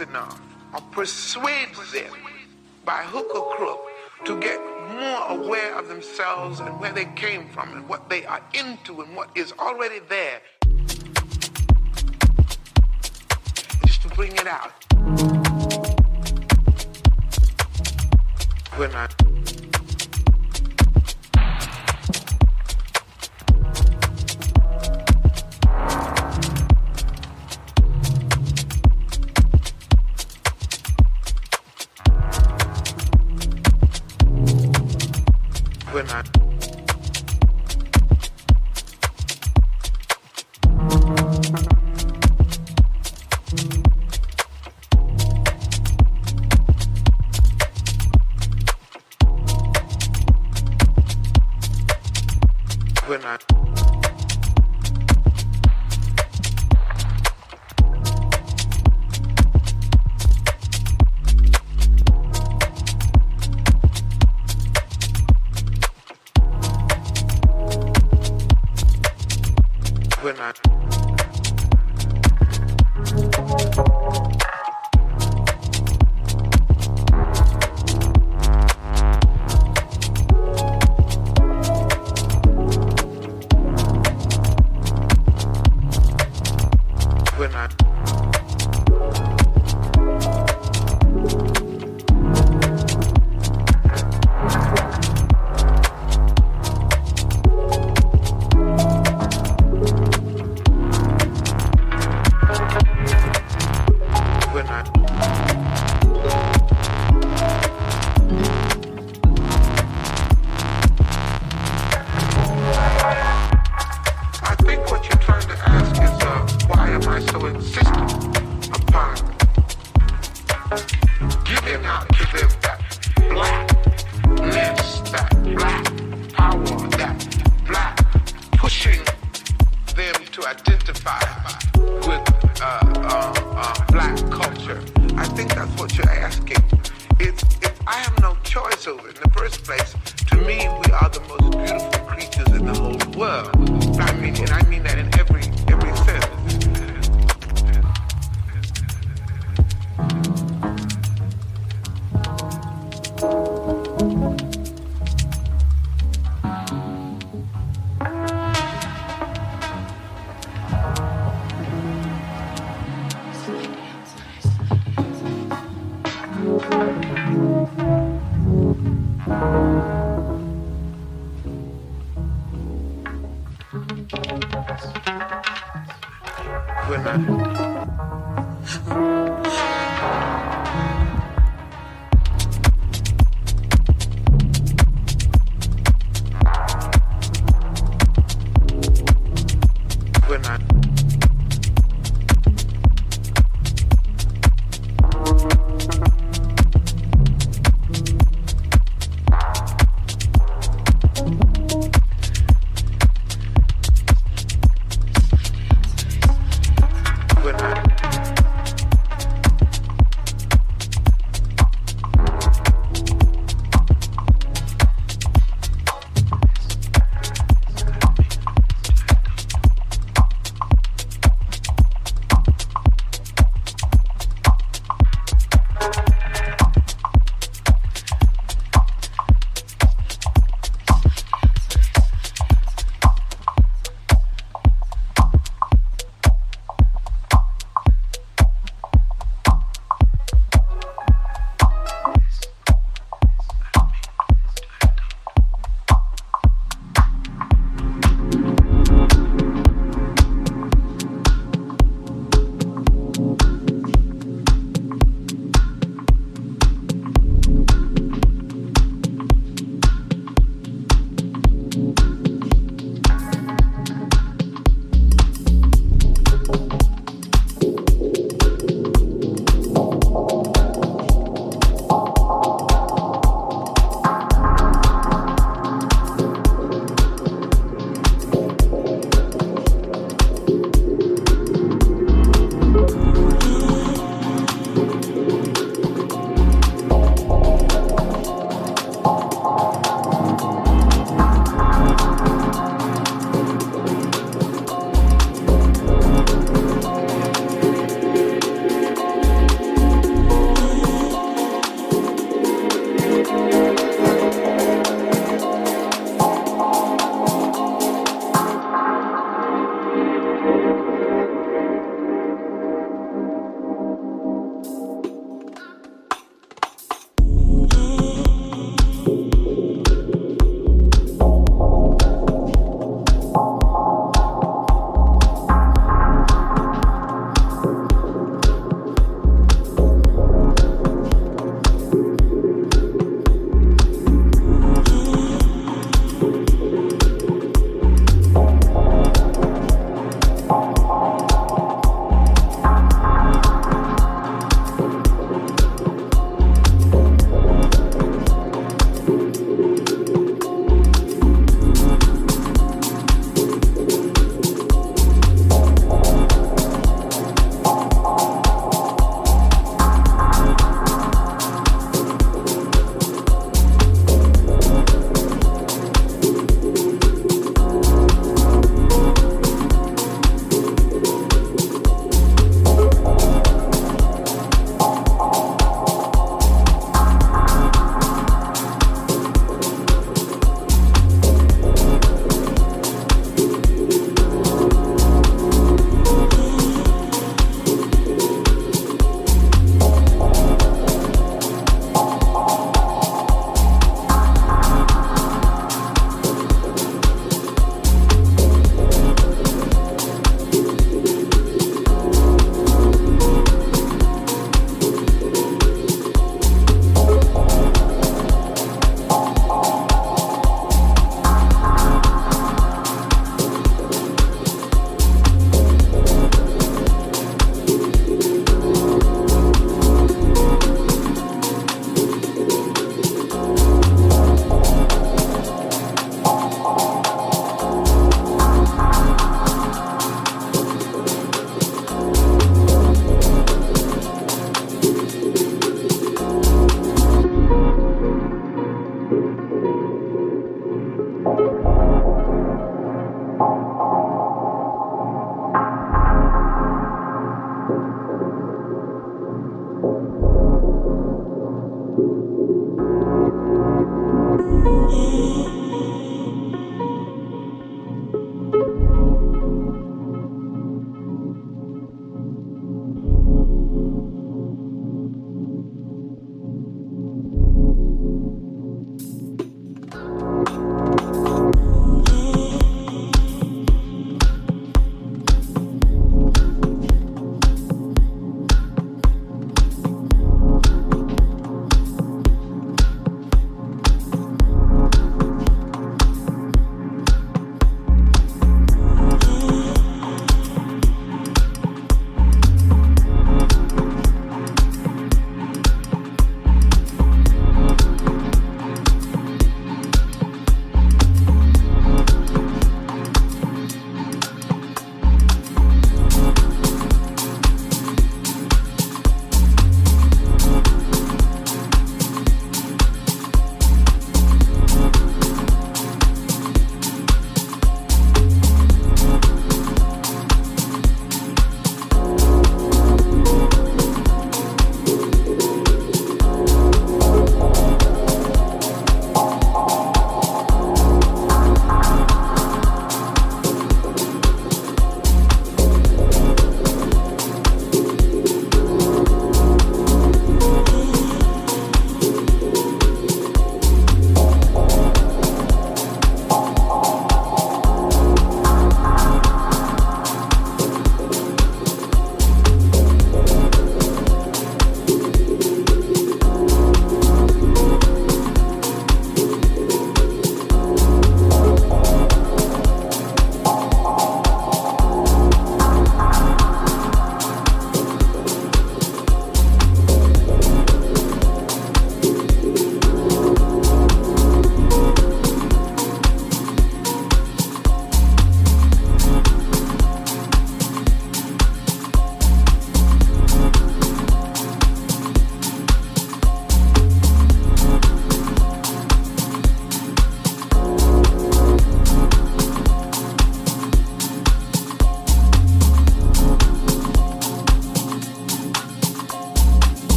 enough or persuade them by hook or crook to get more aware of themselves and where they came from and what they are into and what is already there. Just to bring it out. When I when I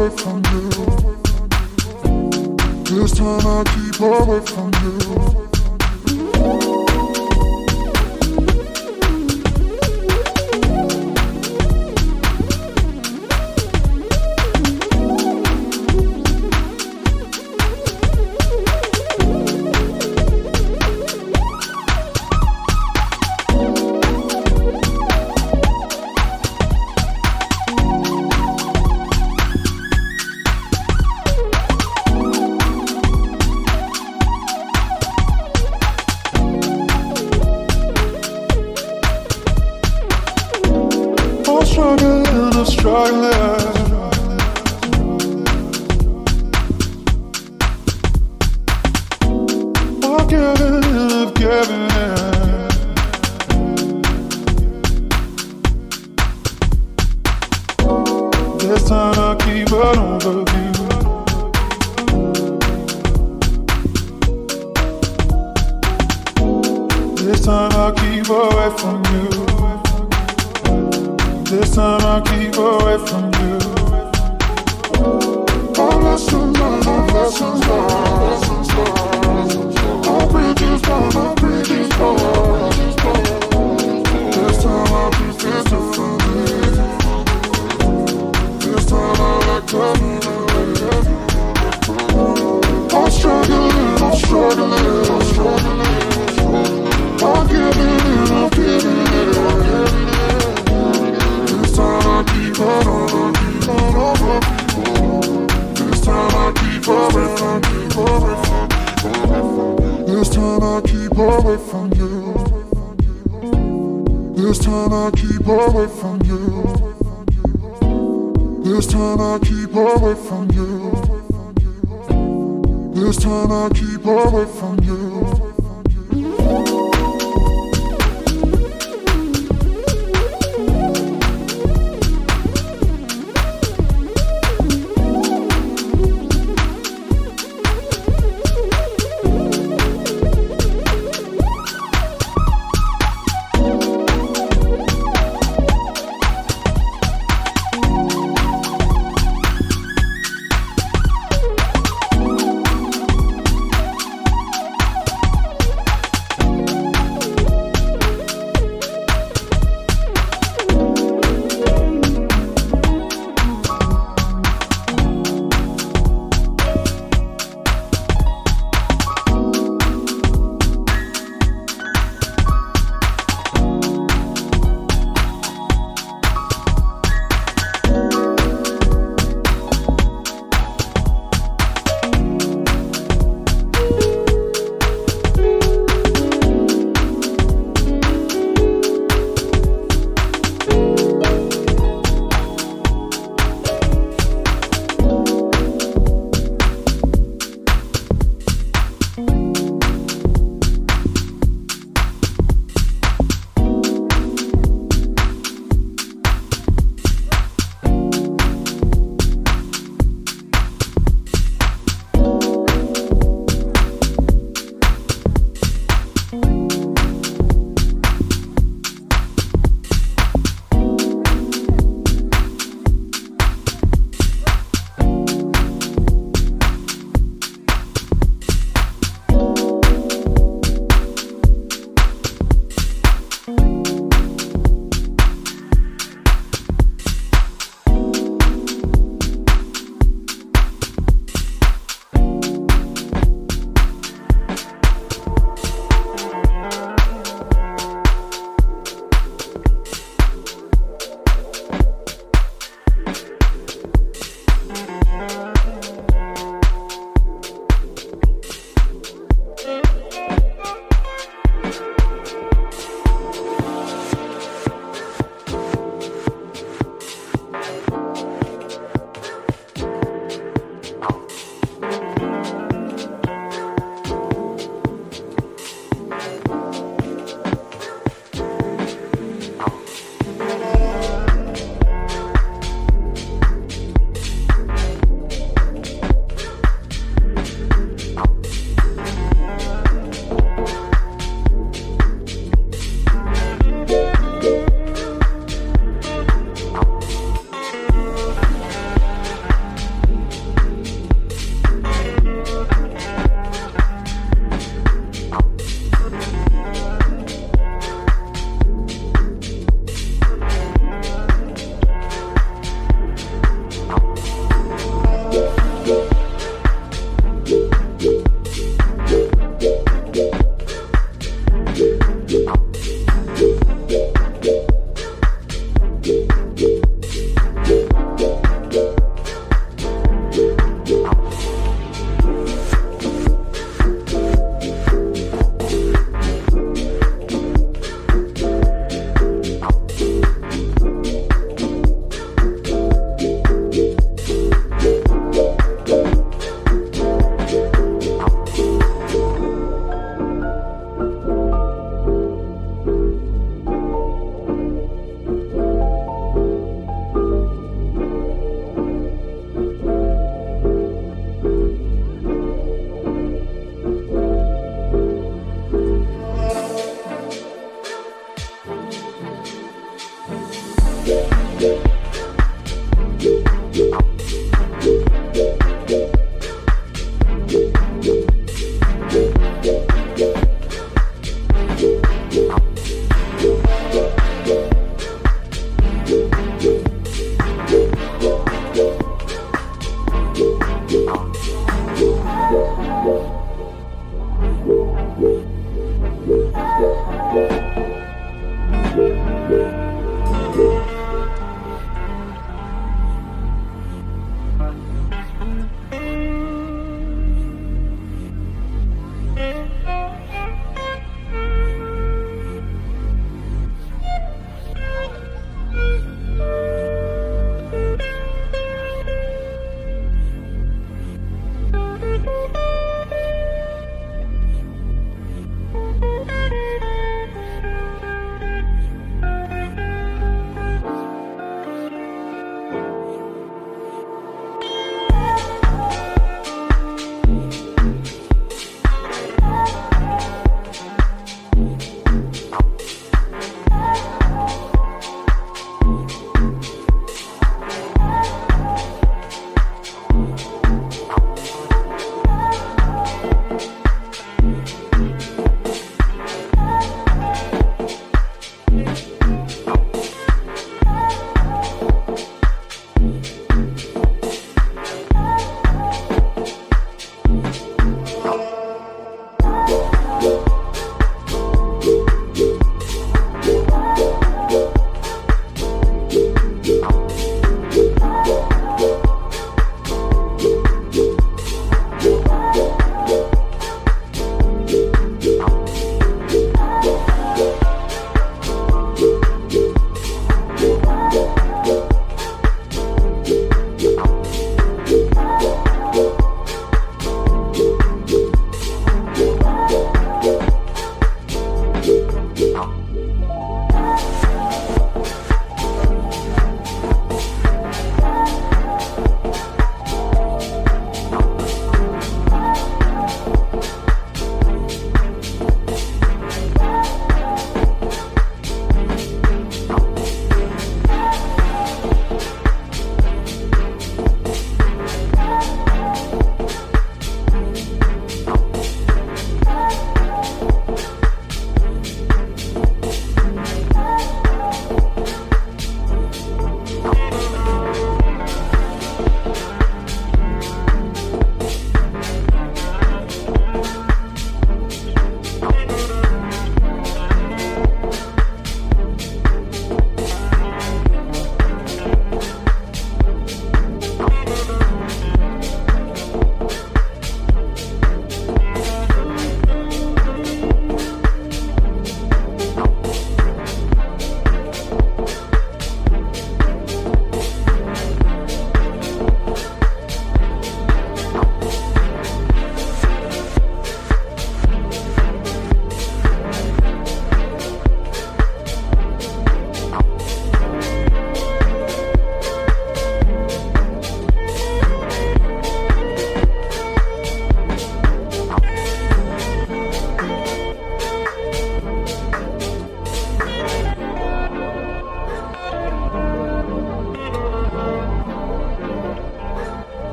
away from you. This time I'll keep away from you.